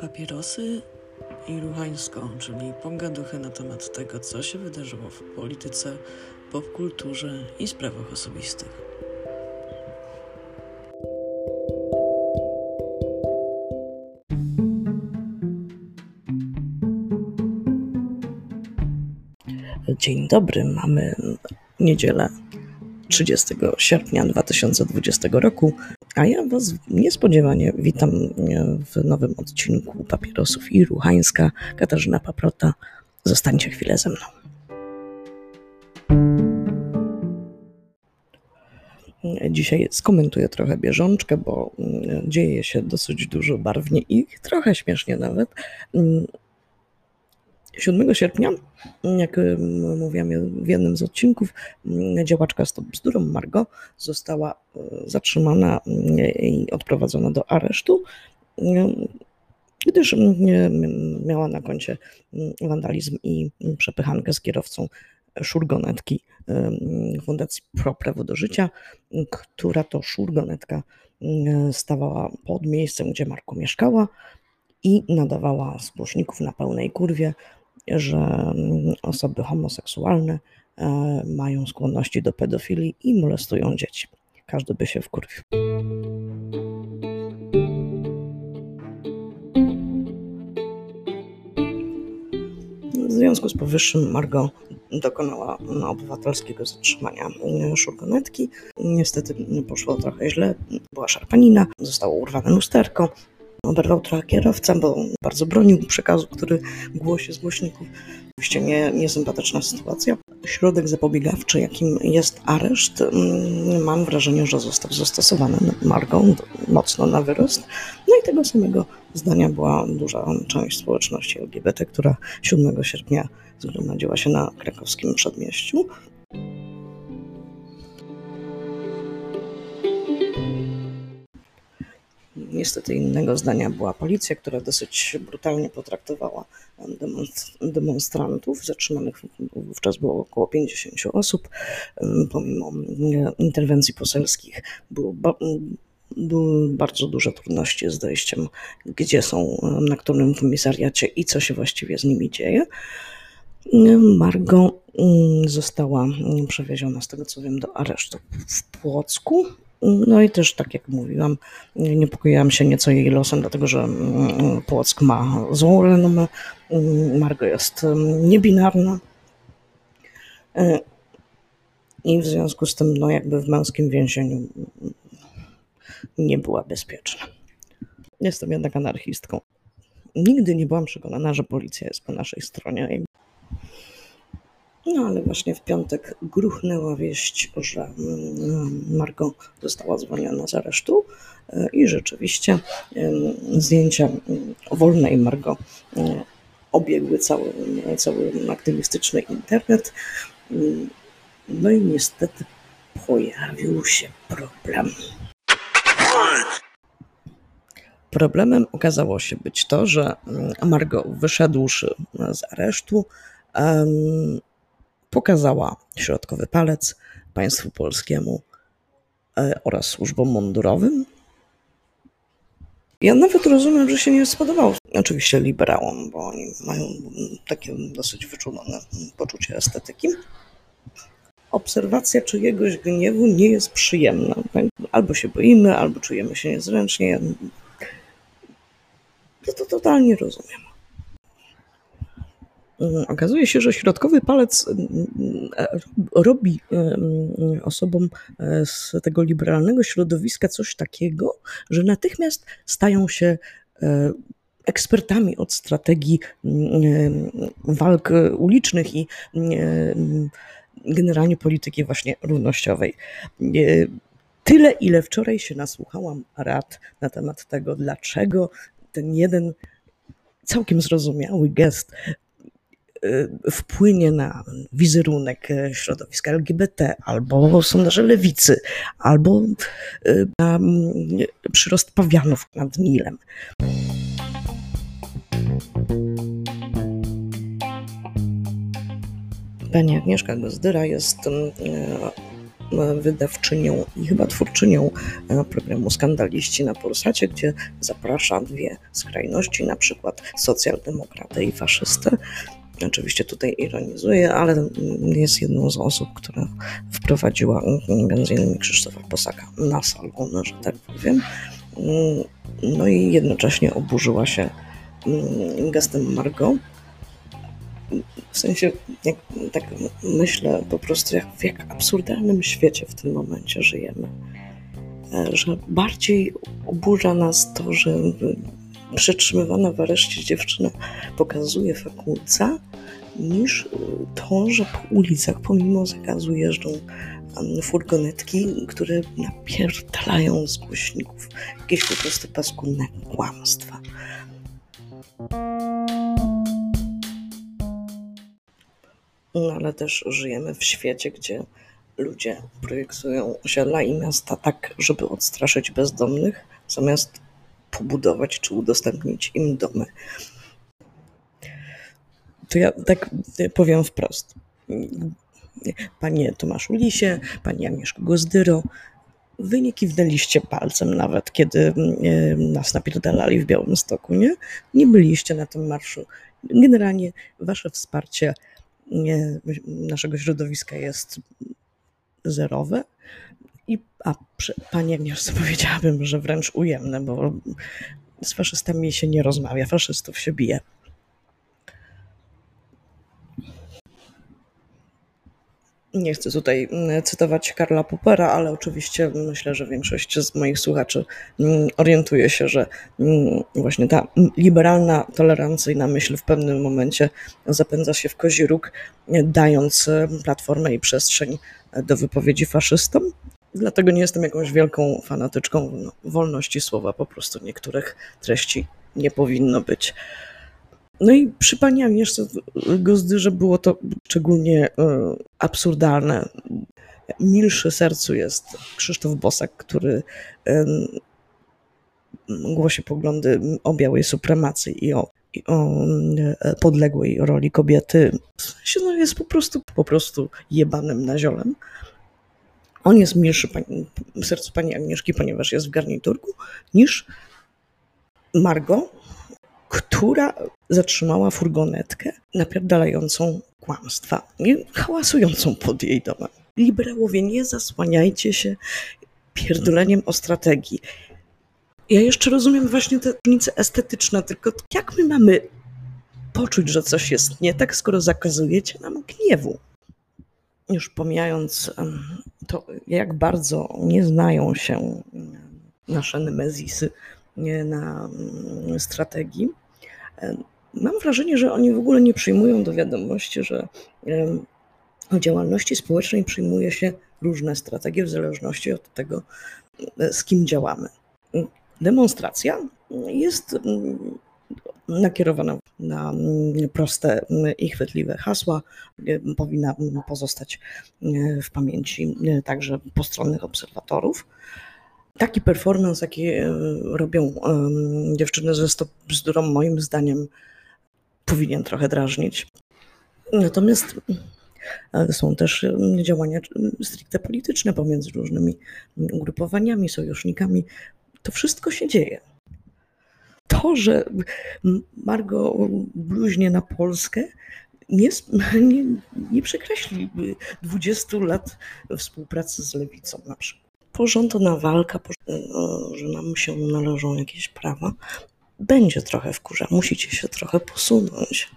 Papierosy i ruchańsko, czyli pogaduchy na temat tego, co się wydarzyło w polityce, popkulturze i sprawach osobistych. Dzień dobry, mamy niedzielę 30 sierpnia 2020 roku, a ja Was niespodziewanie witam w nowym odcinku Papierosów i Ruchańska. Katarzyna Paprota, zostańcie chwilę ze mną. Dzisiaj skomentuję trochę bieżączkę, bo dzieje się dosyć dużo barwnie i trochę śmiesznie nawet. 7 sierpnia, jak mówiłam w jednym z odcinków, działaczka Stop Bzdurą Margo została e, zatrzymana i odprowadzona do aresztu, gdyż miała na koncie wandalizm i przepychankę z kierowcą szurgonetki Fundacji Pro Prawo do Życia, która to szurgonetka stawała pod miejscem, gdzie Marko mieszkała i nadawała z głośników na pełnej kurwie że mm, osoby homoseksualne e, mają skłonności do pedofilii i molestują dzieci. Każdy by się wkurwił. W związku z powyższym Margo dokonała obywatelskiego zatrzymania e, szurgonetki. Niestety poszło trochę źle, była szarpanina, zostało urwane lusterko, Oberwał trochę kierowca, bo bardzo bronił przekazu, który głosi z głośników. Oczywiście nie, niesympatyczna sytuacja. Środek zapobiegawczy, jakim jest areszt, mm, mam wrażenie, że został zastosowany Margą mocno na wyrost. No i tego samego zdania była duża część społeczności LGBT, która 7 sierpnia zgromadziła się na krakowskim przedmieściu. Niestety innego zdania była policja, która dosyć brutalnie potraktowała demonstrantów. Zatrzymanych wówczas było około 50 osób. Pomimo interwencji poselskich było były bardzo duże trudności z dojściem, gdzie są, na którym komisariacie i co się właściwie z nimi dzieje. Margo mm, została przewieziona, z tego co wiem, do aresztu w Płocku. No i też, tak jak mówiłam, niepokoiłam się nieco jej losem, dlatego że mm, Płock ma złą renomę, mm, Margo jest mm, niebinarna e, i w związku z tym, no jakby w męskim więzieniu nie była bezpieczna. Jestem jednak anarchistką. Nigdy nie byłam przekonana, że policja jest po naszej stronie. No ale właśnie w piątek gruchnęła wieść, że mm, Margo została zwolniona z aresztu e, i rzeczywiście zdjęcia wolnej Margo e, obiegły cały, cały aktywistyczny internet. No i niestety pojawił się problem. Problemem okazało się być to, że Margo wyszedłszy z aresztu, pokazała środkowy palec państwu polskiemu e, oraz służbom mundurowym. Ja nawet rozumiem, że się nie spodobało. Oczywiście liberałom, bo oni mają takie dosyć wyczulone poczucie estetyki. Obserwacja czyjegoś gniewu nie jest przyjemna. Albo się boimy, albo czujemy się niezręcznie. Ja to totalnie rozumiem. Mm, okazuje się, że środkowy palec mm, e, robi mm, osobom e, z tego liberalnego środowiska coś takiego, że natychmiast stają się e, ekspertami od strategii walk ulicznych i generalnie polityki właśnie równościowej. Tyle, ile wczoraj się nasłuchałam rad na temat tego, dlaczego ten jeden całkiem zrozumiały gest wpłynie na wizerunek y, środowiska LGBT, albo sondaże lewicy, albo y, na mm, przyrost pawianów nad Nilem. Pani Agnieszka Gozdyra jest wydawczynią i chyba twórczynią programu Skandaliści na Polsacie, gdzie zaprasza dwie skrajności, na przykład socjaldemokratę i faszystę. Oczywiście tutaj ironizuję, ale jest jedną z osób, która wprowadziła m.in. Krzysztofa Posaka na salon, że tak powiem. No i jednocześnie oburzyła się gestem Margot. W sensie, jak, tak myślę po prostu, jak, w jak absurdalnym świecie w tym momencie żyjemy. Że bardziej oburza nas to, że przetrzymywana w areszcie dziewczyna pokazuje fakulca, niż to, że po ulicach pomimo zakazu jeżdżą furgonetki, które napierdalają z głośników jakieś po prostu paskudne kłamstwa. No ale też żyjemy w świecie, gdzie ludzie projektują osiedla i miasta tak, żeby odstraszyć bezdomnych, zamiast pobudować czy udostępnić im domy. To ja tak powiem wprost. Panie Tomaszu Lisie, Panie Agnieszko Gozdyro, wy nie kiwnęliście palcem nawet, kiedy nas napierdalali w Białymstoku, nie? Nie byliście na tym marszu. Generalnie wasze wsparcie naszego środowiska jest zerowe. I, a przy, pani Agnieszce powiedziałabym, że wręcz ujemne, bo z faszystami się nie rozmawia, faszystów się bije. Nie chcę tutaj mm, cytować Karla Popera, ale oczywiście myślę, że większość z moich słuchaczy mm, orientuje się, że mm, właśnie ta liberalna, tolerancyjna myśl w pewnym momencie zapędza się w kozi róg, dając platformę i przestrzeń do wypowiedzi faszystom. Dlatego nie jestem jakąś wielką fanatyczką wolności słowa, po prostu niektórych treści nie powinno być. No i przy pani Agnieszce Gozdyrze było to szczególnie e, absurdalne. Milszy sercu jest Krzysztof Bosak, który głosi poglądy o białej supremacji i o, i o e, podległej roli kobiety. No jest po prostu, po prostu jebanym naziolem. On jest milszy pani, sercu pani Agnieszki, ponieważ jest w garniturku, niż Margo, która zatrzymała furgonetkę napierdalającą kłamstwa i hałasującą pod jej domem. Liberałowie, nie zasłaniajcie się pierdoleniem o strategii. Ja jeszcze rozumiem właśnie te różnice estetyczne, tylko jak my mamy poczuć, że coś jest nie tak, skoro zakazujecie nam gniewu? Już pomijając to, jak bardzo nie znają się nasze nemezisy na strategii, mam wrażenie, że oni w ogóle nie przyjmują do wiadomości, że o działalności społecznej przyjmuje się różne strategie w zależności od tego, z kim działamy. Demonstracja jest nakierowana na mm, proste i chwytliwe hasła. Powinna pozostać w pamięci także postronnych obserwatorów. Taki performance, jaki robią dziewczyny ze Stop Bzdurą, moim zdaniem powinien trochę drażnić. Natomiast są też działania stricte polityczne pomiędzy różnymi ugrupowaniami, sojusznikami. To wszystko się dzieje. To, że Margo bluźnie na Polskę, nie, nie, nie przekreśli 20 lat współpracy z lewicą na przykład porządna walka, że nam się należą jakieś prawa, będzie trochę wkurza. Musicie się trochę posunąć.